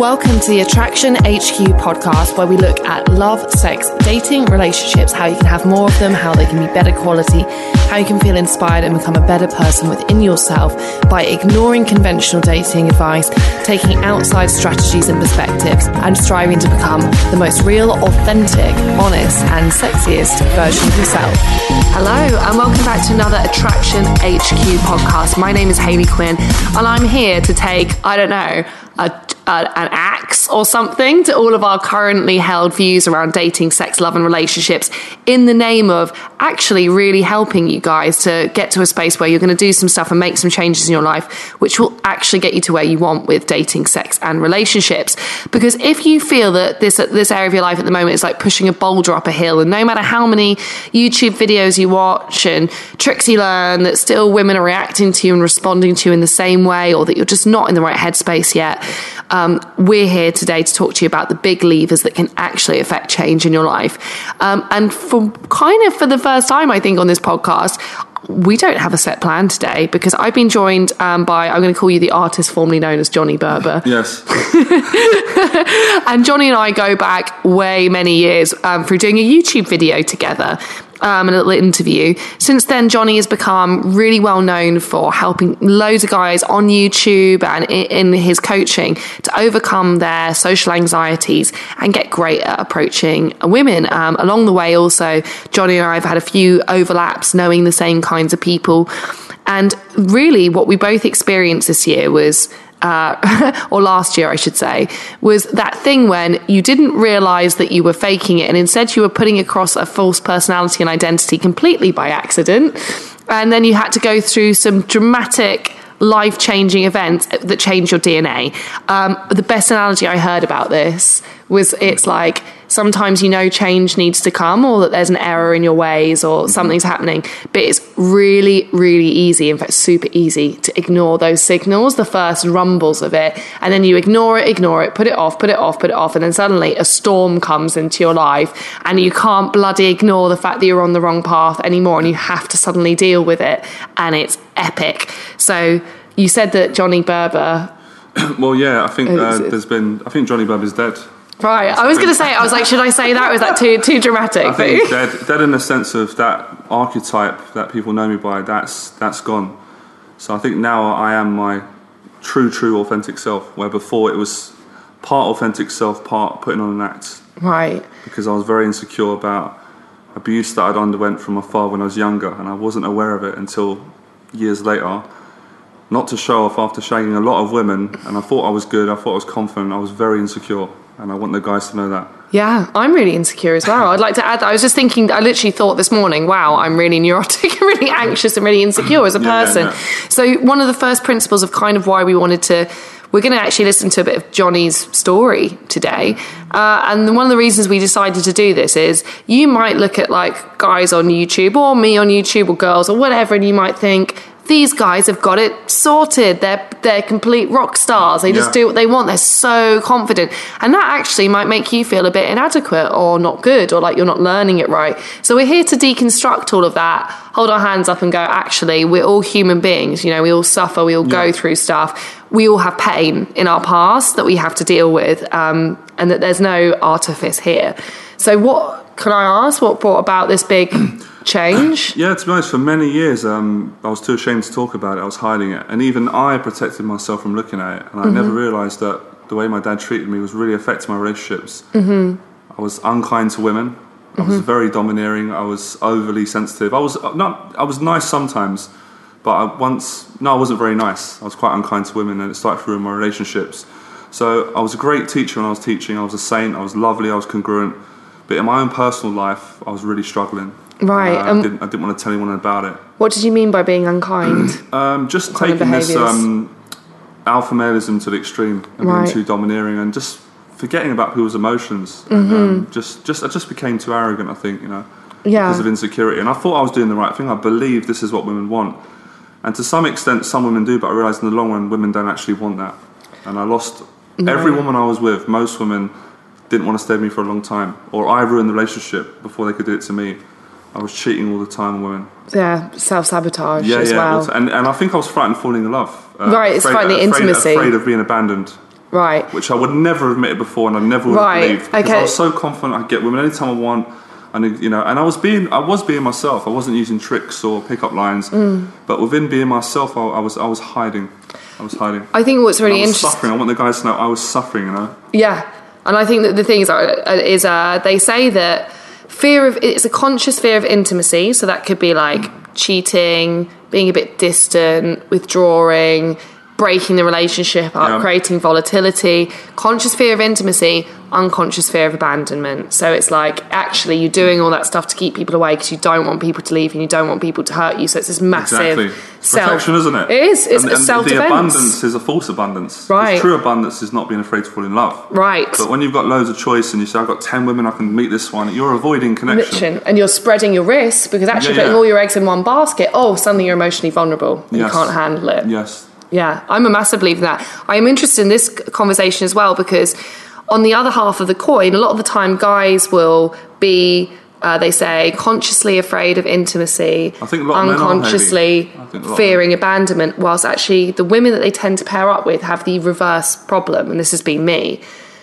Welcome to the Attraction HQ podcast, where we look at love, sex, dating, relationships, how you can have more of them, how they can be better quality, how you can feel inspired and become a better person within yourself by ignoring conventional dating advice, taking outside strategies and perspectives, and striving to become the most real, authentic, honest, and sexiest version of yourself. Hello, and welcome back to another Attraction HQ podcast. My name is Hayley Quinn, and I'm here to take, I don't know, a, a, an axe or something to all of our currently held views around dating, sex, love, and relationships in the name of actually really helping you guys to get to a space where you're going to do some stuff and make some changes in your life, which will actually get you to where you want with dating, sex, and relationships. Because if you feel that this this area of your life at the moment is like pushing a boulder up a hill, and no matter how many YouTube videos you watch and tricks you learn, that still women are reacting to you and responding to you in the same way, or that you're just not in the right headspace yet, um, we're here today to talk to you about the big levers that can actually affect change in your life. Um, and for kind of for the first time, I think on this podcast, we don't have a set plan today because I've been joined um, by, I'm going to call you the artist formerly known as Johnny Berba. Yes. and Johnny and I go back way many years um, through doing a YouTube video together. Um, and a little interview. Since then, Johnny has become really well known for helping loads of guys on YouTube and in, in his coaching to overcome their social anxieties and get great at approaching women. Um, along the way, also, Johnny and I have had a few overlaps, knowing the same kinds of people. And really, what we both experienced this year was uh, or last year, I should say, was that thing when you didn't realize that you were faking it and instead you were putting across a false personality and identity completely by accident. And then you had to go through some dramatic life changing events that change your DNA. Um, the best analogy I heard about this was it's like sometimes you know change needs to come or that there's an error in your ways or something's happening, but it's really, really easy, in fact, super easy to ignore those signals, the first rumbles of it, and then you ignore it, ignore it, put it off, put it off, put it off, and then suddenly a storm comes into your life and you can't bloody ignore the fact that you're on the wrong path anymore and you have to suddenly deal with it, and it's epic. So, you said that Johnny Berba. well, yeah, I think uh, there's been. I think Johnny Berba's dead. Right, I was going to say. I was like, should I say that? Was that too too dramatic? I think dead, dead in the sense of that archetype that people know me by. That's that's gone. So I think now I am my true, true, authentic self. Where before it was part authentic self, part putting on an act. Right. Because I was very insecure about abuse that I'd underwent from my father when I was younger, and I wasn't aware of it until years later not to show off after shagging a lot of women, and I thought I was good, I thought I was confident, I was very insecure, and I want the guys to know that. Yeah, I'm really insecure as well. I'd like to add, I was just thinking, I literally thought this morning, wow, I'm really neurotic, and really anxious, and really insecure as a person. Yeah, yeah. So, one of the first principles of kind of why we wanted to we're going to actually listen to a bit of Johnny's story today. Uh, and one of the reasons we decided to do this is you might look at like guys on YouTube or me on YouTube or girls or whatever, and you might think, these guys have got it sorted. They're they're complete rock stars. They just yeah. do what they want. They're so confident, and that actually might make you feel a bit inadequate or not good or like you're not learning it right. So we're here to deconstruct all of that. Hold our hands up and go. Actually, we're all human beings. You know, we all suffer. We all yeah. go through stuff. We all have pain in our past that we have to deal with, um, and that there's no artifice here. So what can I ask? What brought about this big change? Yeah, to be honest, for many years, um, I was too ashamed to talk about it. I was hiding it, and even I protected myself from looking at it. And I Mm-hmm. never realised that the way my dad treated me was really affecting my relationships. Mm-hmm. I was unkind to women. I Mm-hmm. was very domineering. I was overly sensitive. I was uh, not. I was nice sometimes, but I once no, I wasn't very nice. I was quite unkind to women, and it started to ruin my relationships. So I was a great teacher when I was teaching. I was a saint. I was lovely. I was congruent. But in my own personal life, I was really struggling. Right, Uh, um, I, didn't, I didn't want to tell anyone about it. What did you mean by being unkind? Um, just taking this um, alpha maleism to the extreme and Right. being too domineering and just forgetting about people's emotions. Mm-hmm. And, um, just, just, I just became too arrogant. I think you know, Yeah. because of insecurity. And I thought I was doing the right thing. I believe this is what women want, and to some extent, some women do. But I realised in the long run, women don't actually want that. And I lost every woman I was with. Most women didn't want to stay with me for a long time, or I ruined the relationship before they could do it to me. I was cheating all the time on women. yeah, self sabotage Yeah, as yeah. well. And, and I think I was frightened of falling in love. Uh, Right, it's frightening afraid, intimacy. Afraid of being abandoned, right. which I would never have admitted before, and I never would Right, have believed. Because okay. I was so confident I'd get women anytime I want. And you know, and I was being, I was being myself. I wasn't using tricks or pickup lines. Mm. But within being myself, I, I was, I was hiding. I was hiding. I think what's really I was interesting. suffering. I want the guys to know I was suffering. You know. Yeah, and I think that the thing is, uh, is uh, they say that fear of it's a conscious fear of intimacy. So that could be like cheating, being a bit distant, withdrawing, breaking the relationship up, Yeah. creating volatility. Conscious fear of intimacy, unconscious fear of abandonment. So it's like actually you're doing all that stuff to keep people away because you don't want people to leave and you don't want people to hurt you. So it's this massive Exactly. It's self. protection, isn't it? It is. It's and, self The defense. abundance is a false abundance. Right. True abundance is not being afraid to fall in love. Right. But when you've got loads of choice and you say, I've got 10 women, I can meet this one, you're avoiding connection. Connection. And you're spreading your risk because actually Yeah, putting yeah. all your eggs in one basket, oh, suddenly you're emotionally vulnerable. and You can't handle it. Yes. Yeah, I'm a massive believer in that. I am interested in this conversation as well because on the other half of the coin, a lot of the time guys will be, uh, they say, consciously afraid of intimacy, I think a lot of men are, unconsciously. I think a lot of fearing abandonment, whilst actually the women that they tend to pair up with have the reverse problem, and this has been me.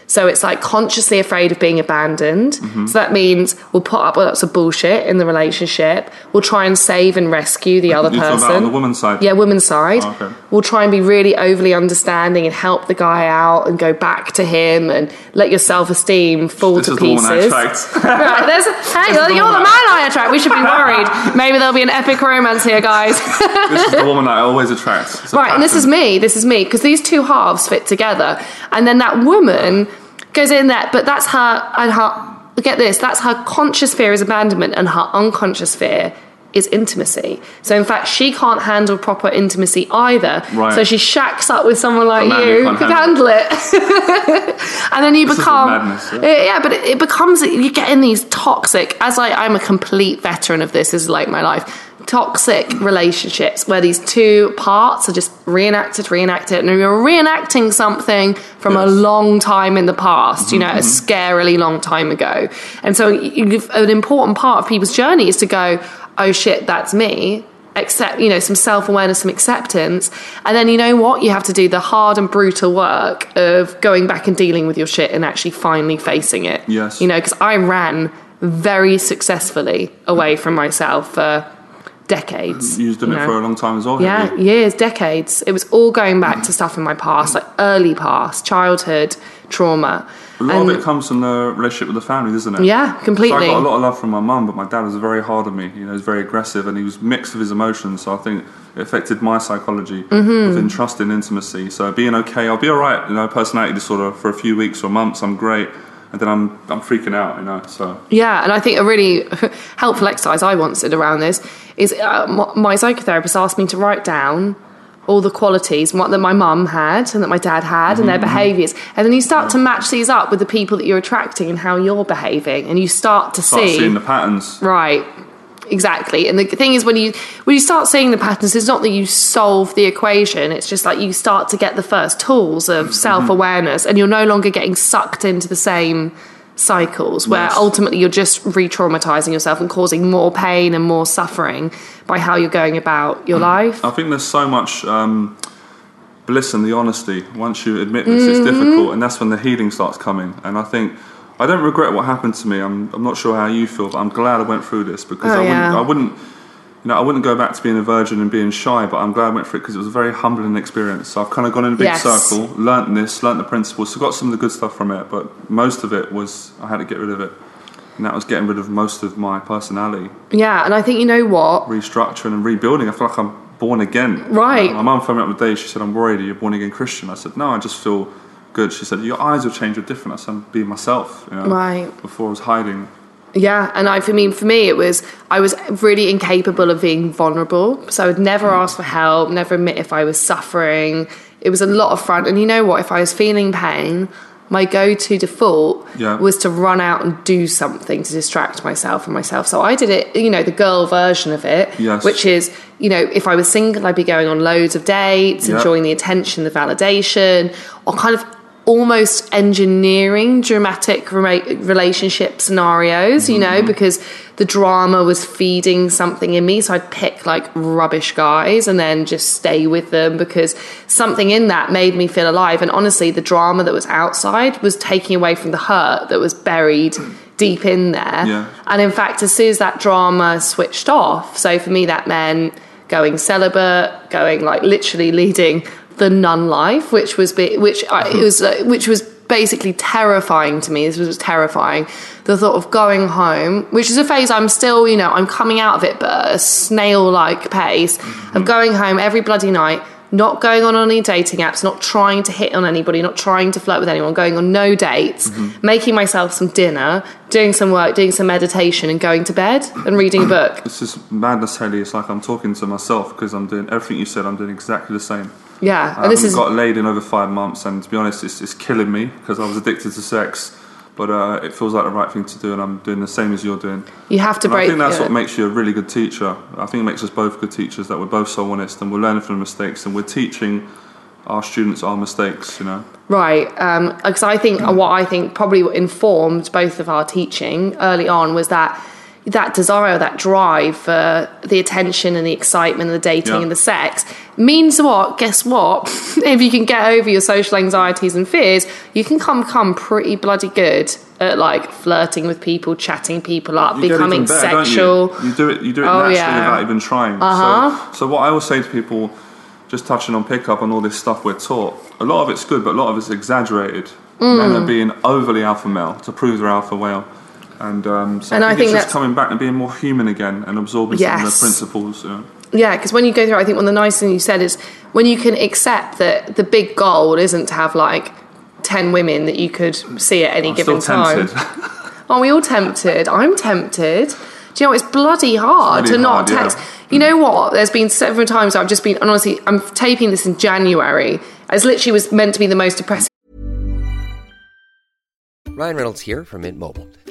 So it's like consciously afraid of being abandoned. Mm-hmm. So that means we'll put up with lots of bullshit in the relationship. We'll try and save and rescue the other You're person. on the woman's side? Yeah, women's side. Oh, okay. We'll try and be really overly understanding and help the guy out and go back to him and let your self esteem fall This to is the woman I pieces. attract. right, there's hey, is the you're the man I- attract. We should be worried. Maybe there'll be an epic romance here, guys. this is the woman I always attract. Right, and this is me. This is me because these two halves fit together, and then that woman goes in there, but that's her and her. Get this, that's her conscious fear is abandonment, and her unconscious fear is intimacy. So in fact, she can't handle proper intimacy either. Right. So she shacks up with someone like you who can't handle handle it. and then you This become madness, yeah. yeah, yeah, but it, it becomes you get in these toxic. As I, I'm a complete veteran of this. This is like my life. Toxic relationships where these two parts are just reenacted, reenacted, and you're reenacting something from a long time in the past. You know, Mm-hmm. a scarily long time ago. And so, an important part of people's journey is to go, "Oh shit, that's me." accept you know some self-awareness some acceptance and then you know what you have to do the hard and brutal work of going back and dealing with your shit and actually finally facing it Yes. you know because i ran very successfully away from myself for decades You've done you it for a long time as well. yeah years decades it was all going back to stuff in my past like early past childhood trauma A lot And- of it comes from the relationship with the family, doesn't it? Yeah, completely. So I got a lot of love from my mum, but my dad was very hard on me. You know, he was very aggressive and he was mixed with his emotions. So I think it affected my psychology Mm-hmm. within trust and intimacy. So being okay, I'll be all right. You know, personality disorder for a few weeks or months, I'm great, and then I'm I'm freaking out. You know, so Yeah, and I think a really helpful exercise I once did around this is uh, my psychotherapist asked me to write down all the qualities what that my mum had and that my dad had and their behaviours, and then you start to match these up with the people that you're attracting and how you're behaving, and you start to start see seeing the patterns. Right. Exactly. And the thing is when you when you start seeing the patterns, it's not that you solve the equation. It's just like you start to get the first tools Mm-hmm. of self-awareness and you're no longer getting sucked into the same cycles where Yes. ultimately you're just re-traumatizing yourself and causing more pain and more suffering by how you're going about Mm. your life. I think there's so much um, bliss in the honesty. Once you admit this, it's Mm-hmm. difficult, and that's when the healing starts coming. And I think I don't regret what happened to me. I'm, I'm not sure how you feel, but I'm glad I went through this because Oh, I wouldn't, yeah. I wouldn't, you know, I wouldn't go back to being a virgin and being shy. But I'm glad I went for it because it was a very humbling experience. So I've kind of gone in a big Yes. circle, learnt this, learnt the principles, so got some of the good stuff from it. But most of it was I had to get rid of it, and that was getting rid of most of my personality, Yeah, and I think you know what? restructuring and rebuilding. I feel like I'm born again. Right. My mum phoned me up the day. She said, "I'm worried. Are you born again Christian?" I said, "No, I just feel." Good. She said, "Your eyes have changed. You're different." I said, "I'm being myself." You know? Right. Before I was hiding. Yeah, and I, I mean, for me, it was I was really incapable of being vulnerable, so I would never ask for help, never admit if I was suffering. It was a lot of front, and you know what? If I was feeling pain, my go-to default Yeah. was to run out and do something to distract myself and myself. So I did it, you know, the girl version of it, Yes. which is, you know, if I was single, I'd be going on loads of dates, Yeah. enjoying the attention, the validation, or kind of almost engineering dramatic rela- relationship scenarios, you know, mm-hmm. because the drama was feeding something in me. So I'd pick like rubbish guys and then just stay with them because something in that made me feel alive. And honestly, the drama that was outside was taking away from the hurt that was buried deep in there. Yeah. And in fact, as soon as that drama switched off, so for me, that meant going celibate, going like literally leading the nun life, which was be, which I, it was uh, which was basically terrifying to me. This was terrifying. The thought of going home, which is a phase I'm still, you know, I'm coming out of it, but a snail like pace of going home every bloody night. Not going on any dating apps, not trying to hit on anybody, not trying to flirt with anyone, going on no dates, making myself some dinner, doing some work, doing some meditation, and going to bed and reading a book. This is madness, Hayley. It's like I'm talking to myself because I'm doing everything you said. I'm doing exactly the same. Yeah, I and this is got laid in over five months, and to be honest, it's, it's killing me because I was addicted to sex. But uh, it feels like the right thing to do, and I'm doing the same as you're doing. you have to And I think that's it. what makes you a really good teacher. I think it makes us both good teachers that we're both so honest and we're learning from the mistakes and we're teaching our students our mistakes. You know. Right, because I think what I think probably informed both of our teaching early on was that that desire, or that drive for the attention and the excitement and the dating Yeah. and the sex means what? Guess what? if you can get over your social anxieties and fears, you can come come pretty bloody good at like flirting with people, chatting people up, You becoming better, sexual. You? you do it. You do it Oh, naturally yeah. without even trying. Uh-huh. So, so what I always say to people, just touching on pickup and all this stuff we're taught, a lot of it's good, but a lot of it's exaggerated. Mm. Men are being overly alpha male to prove they're alpha whale. And, um, so And I I think, think it's just coming back and being more human again and absorbing some of the principles. You know. Yeah, because when you go through, I think one of the nice things you said is when you can accept that the big goal isn't to have like 10 women that you could see at any I'm given still time. tempted. Are we all tempted? I'm tempted. Do you know, it's bloody hard It's to not hard, yeah. text. You know what? There's been several times I've just been, and honestly, I'm taping this in January. It's literally was meant to be the most depressing Ryan Reynolds here from Mint Mobile.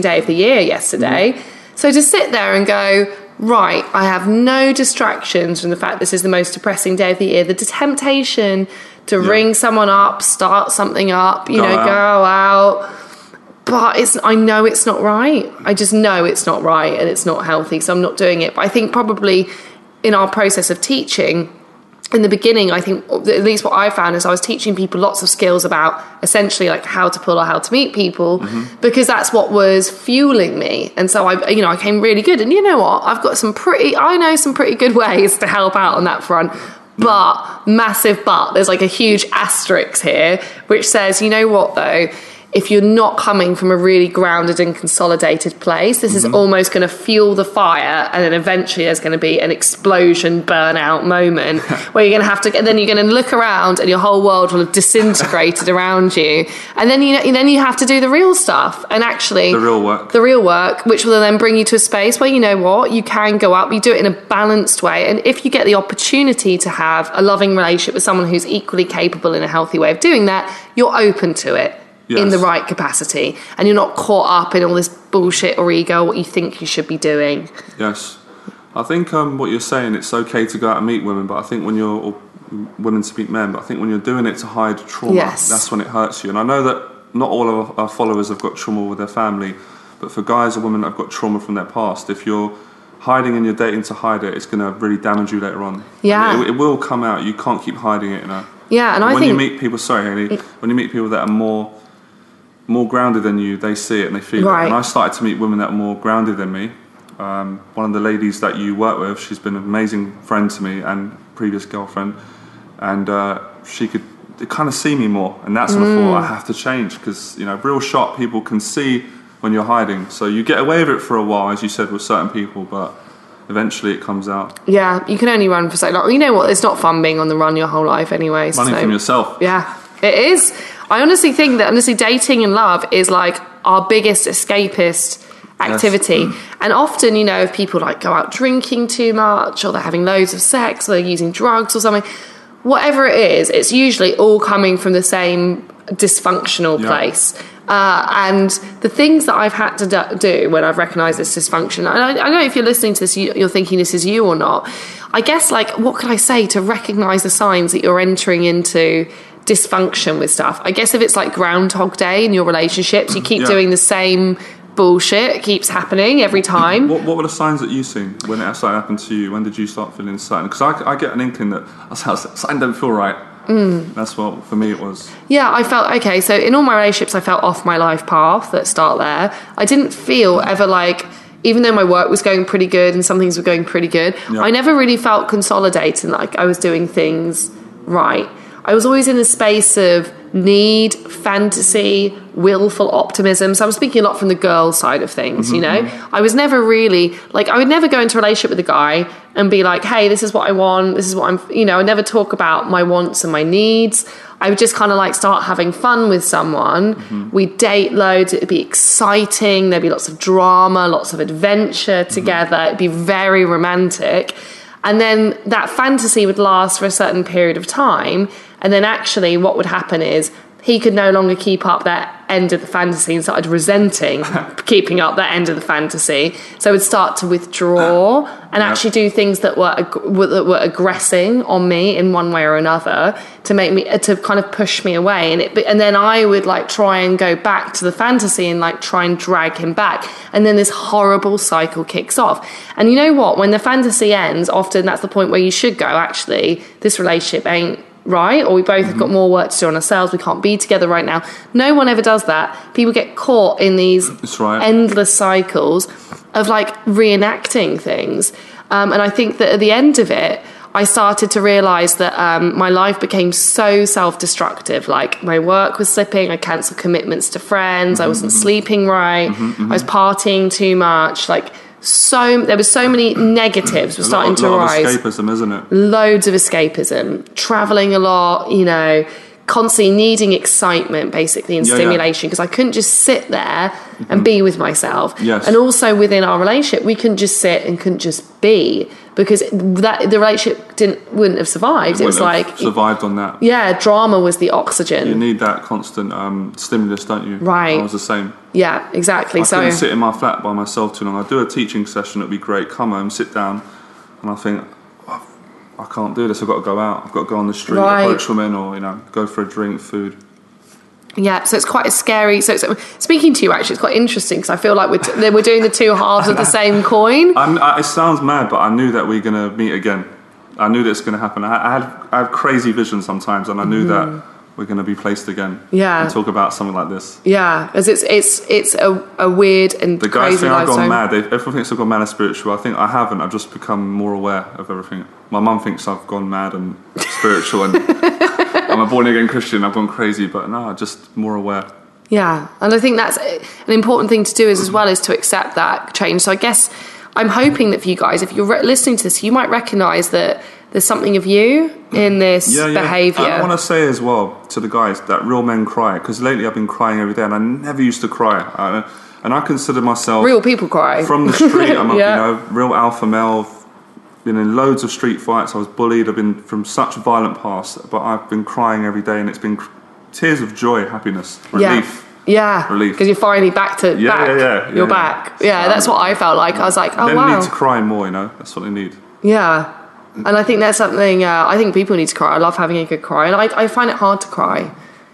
day of the year yesterday. Mm. So to sit there and go, right, I have no distractions from the fact this is the most depressing day of the year. The temptation to ring someone up, start something up, you Go know, out. go out. But it's I know it's not right. I just know it's not right and it's not healthy, so I'm not doing it. But I think probably in our process of teaching, in the beginning, I think at least what I found is I was teaching people lots of skills about essentially like how to pull or how to meet people mm-hmm. because that's what was fueling me. And so I, you know, I came really good. And you know what? I've got some pretty, I know some pretty good ways to help out on that front. But massive but, there's like a huge asterisk here which says, you know what though? If you're not coming from a really grounded and consolidated place, this is mm-hmm. almost going to fuel the fire, and then eventually there's going to be an explosion, burnout moment where you're going to have to, and then you're going to look around, and your whole world will have disintegrated around you, and then you know, then you have to do the real stuff, and actually The real work. the real work, which will then bring you to a space where you know what you can go up. You do it in a balanced way, and if you get the opportunity to have a loving relationship with someone who's equally capable in a healthy way of doing that, you're open to it in the right capacity, and you're not caught up in all this bullshit or ego what you think you should be doing. Yes, I think um, what you're saying it's okay to go out and meet women, but I think when you're or women to meet men, but I think when you're doing it to hide trauma, Yes. that's when it hurts you. And I know that not all of our followers have got trauma with their family, but for guys or women that have got trauma from their past, if you're hiding and you're dating to hide it, it's going to really damage you later on. Yeah. it, it will come out. You can't keep hiding it. You know. Yeah, and I when think when you meet people, sorry, Hayley, when you meet people that are more more grounded than you, they see it and they feel Right. it. And I started to meet women that are more grounded than me. Um, one of the ladies that you work with, she's been an amazing friend to me and previous girlfriend, and uh, she could kind of see me more. And that's when I Mm. thought I have to change because you know, real sharp people can see when you're hiding. So you get away with it for a while, as you said, with certain people, but eventually it comes out. yeah, you can only run for so long. You know what? It's not fun being on the run your whole life anyway. Running so- from yourself. Yeah, it is. I honestly think that honestly dating and love is like our biggest escapist activity. And often, you know, if people like go out drinking too much or they're having loads of sex or they're using drugs or something, whatever it is, it's usually all coming from the same dysfunctional Yeah. place. Uh, and the things that I've had to do- when I've recognized this dysfunction, and I, I don't know if you're listening to this, you, you're thinking this is you or not. I guess, like, what could I say to recognize the signs that you're entering into dysfunction with stuff? I guess if it's like Groundhog Day in your relationships, you keep Yeah. doing the same bullshit, it keeps happening every time. What, what were the signs that you seen when it started happening to you? When did you start feeling certain? Because I, I get an inkling that something don't feel right. Mm. That's what for me it was. Yeah, I felt okay. So in all my relationships, I felt off my life path. Let's start there. I didn't feel ever like, even though my work was going pretty good and some things were going pretty good, Yeah. I never really felt consolidated, like I was doing things right. I was always in a space of need, fantasy, willful optimism. So I'm speaking a lot from the girl side of things, you mm-hmm. know? I was never really, like, I would never go into a relationship with a guy and be like, hey, this is what I want, this is what I'm, you know, I never talk about my wants and my needs. I would just kind of like start having fun with someone. Mm-hmm. We'd date loads, it'd be exciting, there'd be lots of drama, lots of adventure mm-hmm. together, it'd be very romantic. And then that fantasy would last for a certain period of time. And then actually, what would happen is he could no longer keep up that end of the fantasy and started resenting keeping up that end of the fantasy. So would start to withdraw ah, and actually do things that were were- that were aggressing on me in one way or another to make me to kind of push me away. And it and then I would like try and go back to the fantasy and like try and drag him back. And then this horrible cycle kicks off. And you know what? When the fantasy ends, often that's the point where you should go. Actually, this relationship ain't right? Or we both have got more work to do on ourselves. We can't be together right now. No one ever does that. People get caught in these right. endless cycles of like reenacting things. Um, and i think that at the end of it i started to realize that um, my life became so self-destructive. Like my work was slipping. I cancelled commitments to friends. I wasn't sleeping right. I was partying too much. Like so there were so many negatives were starting to rise of escapism, isn't it? loads of escapism, traveling a lot, you know, constantly needing excitement basically and Yeah, yeah. stimulation because I couldn't just sit there and mm-hmm. be with myself. Yes. And also within our relationship, we couldn't just sit and couldn't just be because that the relationship didn't wouldn't have survived. It, was like survived on that. yeah, drama was the oxygen. You need that constant um, stimulus, don't you? Right. I was the same. yeah, exactly. I so couldn't sit in my flat by myself too long. I do a teaching session, it'd be great. Come home, sit down, and I think, "Oh, I can't do this. I've got to go out. I've got to go on the street, Right. approach women, or you know, go for a drink, food. Yeah, so it's quite a scary. So, speaking to you, actually, it's quite interesting because I feel like we're, t- we're doing the two halves of the same coin. I'm, I, it sounds mad, but I knew that we are gonna meet again. I knew that it's gonna happen. I, I had I have crazy visions sometimes, and I knew that mm. we're gonna be placed again. Yeah. And talk about something like this. Yeah, because it's it's it's a, a weird and The guys crazy think I've gone mad. They, everyone thinks I've gone mad and spiritual. I think I haven't. I've just become more aware of everything. My mum thinks I've gone mad and spiritual, and I'm a born again Christian. I've gone crazy, but no, just more aware. Yeah, and I think that's an important thing to do is as well is to accept that change. So I guess I'm hoping that for you guys, if you're re- listening to this, you might recognise that there's something of you in this Yeah, yeah. behaviour. I want to say as well to the guys that real men cry because lately I've been crying every day and I never used to cry. I, and I consider myself Real people cry. from the street. I'm a Yeah. you know real alpha male. Been in loads of street fights. I was bullied. I've been from such a violent past, but I've been crying every day, and it's been cr- tears of joy, happiness, relief. Yeah, yeah, Relief. because you're finally back to Yeah, back. yeah, yeah, You're yeah, back. yeah. That's what I felt like. I was like, oh Men wow, need to cry more. You know, that's what they need. yeah. And I think that's something. Uh, I think people need to cry. I love having a good cry, and I, I find it hard to cry.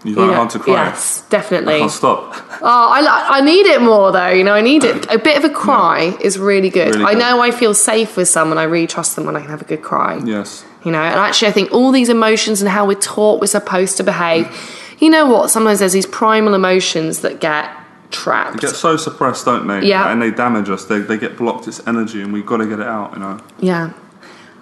You find You know? hard to cry. Yes, definitely. I can't stop. Oh, I, I need it more though. You know, I need it. Mm. A bit of a cry is really good. Really I know I feel safe with someone. I really trust them when I can have a good cry. Yes. You know, and actually, I think all these emotions and how we're taught we're supposed to behave. Mm. You know what? Sometimes there's these primal emotions that get trapped. They get so suppressed, don't they? Yeah. And they damage us. They, they get blocked. It's energy, and we've got to get it out. You know. Yeah.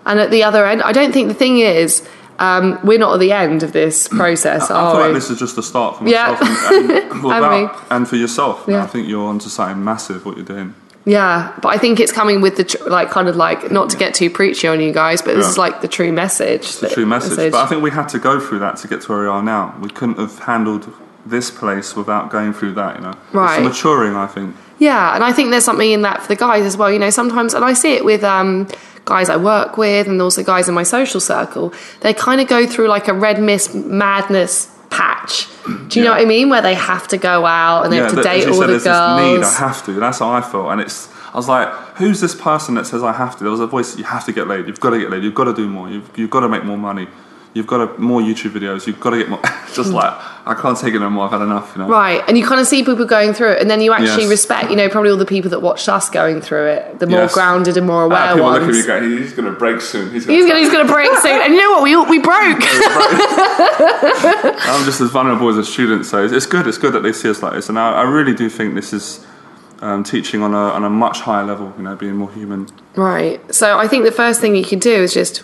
And at the other end, I don't think the thing is, um, we're not at the end of this process, I are feel we? like this is just a start for Yeah. myself and, and, without- me. and for yourself. Yeah. I think you're onto something massive. What you're doing. yeah, but I think it's coming with the tr- like kind of like not to get too preachy on you guys, but this Yeah. is like the true message. It's the true message. But I think we had to go through that to get to where we are now. We couldn't have handled this place without going through that. You know, Right. It's maturing, I think. Yeah, and I think there's something in that for the guys as well. You know, sometimes, and I see it with um, guys I work with and also guys in my social circle. They kind of go through like a red mist madness patch. Do you know what I mean? Where they have to go out and they have to date all said, the this need. I have to. That's how I felt, and it's. I was like, who's this person that says I have to? There was a voice. You have to get laid. You've got to get laid. You've got to do more. You've, you've got to make more money. You've got to more YouTube videos. You've got to get more. Just like I can't take it no more. I've had enough. You know. Right, and you kind of see people going through it, and then you actually Yes. respect, you know, probably all the people that watched us going through it, the more Yes. grounded and more Ah, aware people look at me ones. going, he's going to break soon. He's He's gonna, he's gonna break soon, and you know what? We we broke. I'm just as vulnerable as a student, so it's, it's good. It's good that they see us like this, and I, I really do think this is um, teaching on a on a much higher level. You know, being more human. Right. So I think the first thing you can do is just,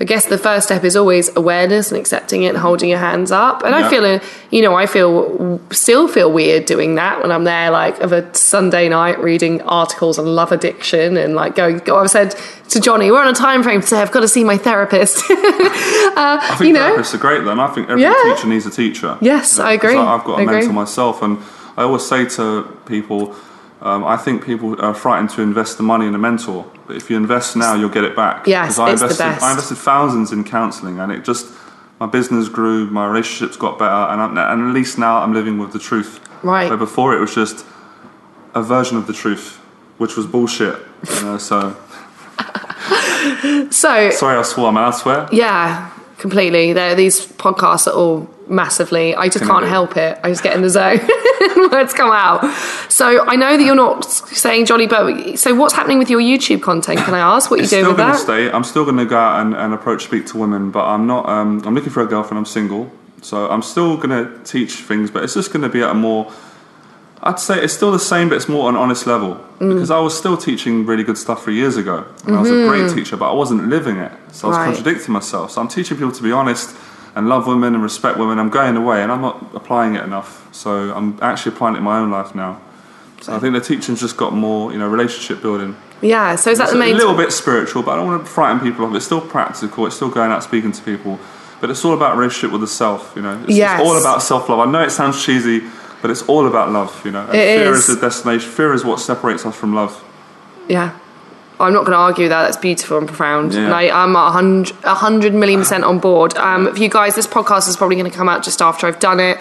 I guess the first step is always awareness and accepting it and holding your hands up. And I feel, you know, I feel, still feel weird doing that when I'm there, like, of a Sunday night reading articles on love addiction and like going, go, I've said to Johnny, we're on a time frame today. I've got to see my therapist. uh, I think you know? therapists are great, and I think every Yeah. teacher needs a teacher. Yes, I agree. I've got I a agree. mentor myself, and I always say to people, um, I think people are frightened to invest the money in a mentor, but if you invest now, you'll get it back. Yes, I it's the invested, best. I invested thousands in counselling, and it just my business grew, my relationships got better, and, I'm, and at least now I'm living with the truth. Right. Where before it was just a version of the truth, which was bullshit. You know, so So, sorry, I swore. I allowed to swear? Yeah, completely. There, these podcasts are all massively. I just Can can't help it. I just get in the zone. Words come out. So I know that you're not saying Johnny, but so what's happening with your YouTube content? Can I ask what you're doing with to that? stay. I'm still going to go out and, and approach, speak to women, but I'm not. Um, I'm looking for a girlfriend. I'm single, so I'm still going to teach things, but it's just going to be at a more. I'd say it's still the same, but it's more on an honest level Mm. because I was still teaching really good stuff three years ago, and I was a great teacher, but I wasn't living it, so I was Mm-hmm. Right. contradicting myself. So I'm teaching people to be honest and love women and respect women. I'm going away, and I'm not applying it enough. So I'm actually applying it in my own life now. So I think the teaching's just got more, you know, relationship building. Yeah. So is that It's the main? a little bit spiritual, but I don't want to frighten people off. It's still practical. It's still going out speaking to people, but it's all about relationship with the self. You know, it's, Yes. it's all about self love. I know it sounds cheesy, but it's all about love. You know, and It fear is. is. the destination. Fear is what separates us from love. Yeah. I'm not going to argue that. That's beautiful and profound. Yeah. And I, I'm a hundred, a hundred million percent on board. Um, for you guys, this podcast is probably going to come out just after I've done it.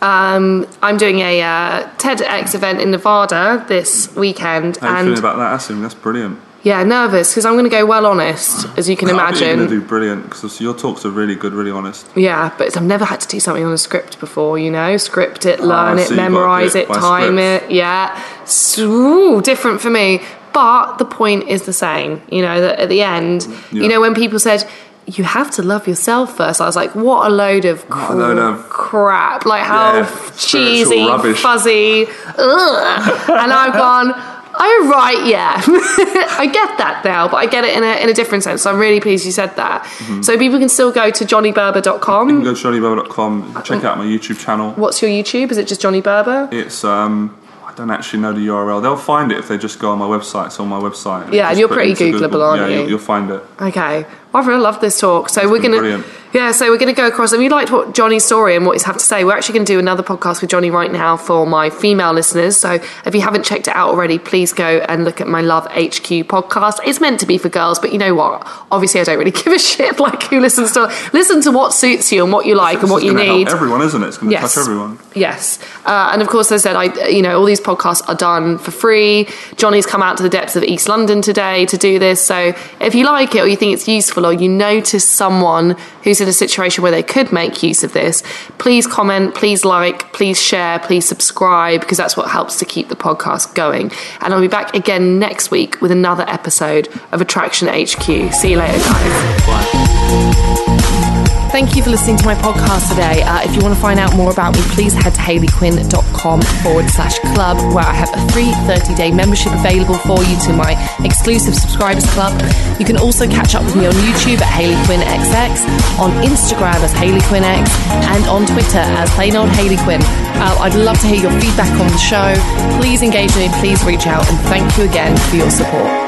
Um, I'm doing a uh, TEDx event in Nevada this weekend, How are you and feeling about that, Asim? That's brilliant. Yeah, nervous because I'm going to go well honest, as you can you're imagine. going to do brilliant because your talks are really good, really honest. Yeah, but I've never had to do something on a script before, you know? Script it, learn Ah, it, so you've got to do memorize it it, time script. it. Yeah. So, ooh, different for me. But the point is the same, you know, that at the end, you know, when people said, you have to love yourself first, I was like, what a load of, What a load of- crap. Like, how Yeah, cheesy, rubbish. fuzzy, and I've gone, Oh right, yeah, I get that now, but I get it in a in a different sense. So I'm really pleased you said that. So people can still go to You can johnnyberba.com. go to johnnyberba.com, check out my YouTube channel. What's your YouTube? Is it just Johnny Berba? It's um, I don't actually know the URL. They'll find it if they just go on my website. It's on my website. Yeah, and you're pretty Googleable, Google. aren't yeah, you? You'll, you'll find it. Okay. I've really loved this talk. So we're gonna brilliant. Yeah, so we're gonna go across and you liked what Johnny's story and what he's had to say. We're actually gonna do another podcast with Johnny right now for my female listeners. So if you haven't checked it out already, please go and look at my Love HQ podcast. It's meant to be for girls, but you know what? Obviously I don't really give a shit like who listens to listen to what suits you and what you like and what you gonna need. everyone, isn't it? It's going to Yes. touch everyone. Yes, uh, and of course, as I said, I you know all these podcasts are done for free. Johnny's come out to the depths of East London today to do this. So if you like it or you think it's useful or you notice someone who's in a situation where they could make use of this, please comment, please like, please share, please subscribe because that's what helps to keep the podcast going. And I'll be back again next week with another episode of Attraction HQ. See you later, guys. Thank you for listening to my podcast today. Uh, if you want to find out more about me, please head to hayleyquinn.com forward slash club, where I have a free 30 day membership available for you to my exclusive subscribers club. You can also catch up with me on YouTube at Hayley Quinn XX, on Instagram as Hayley Quinn X, and on Twitter as plain old Hayley Quinn. Uh, I'd love to hear your feedback on the show. Please engage with me, please reach out, and thank you again for your support.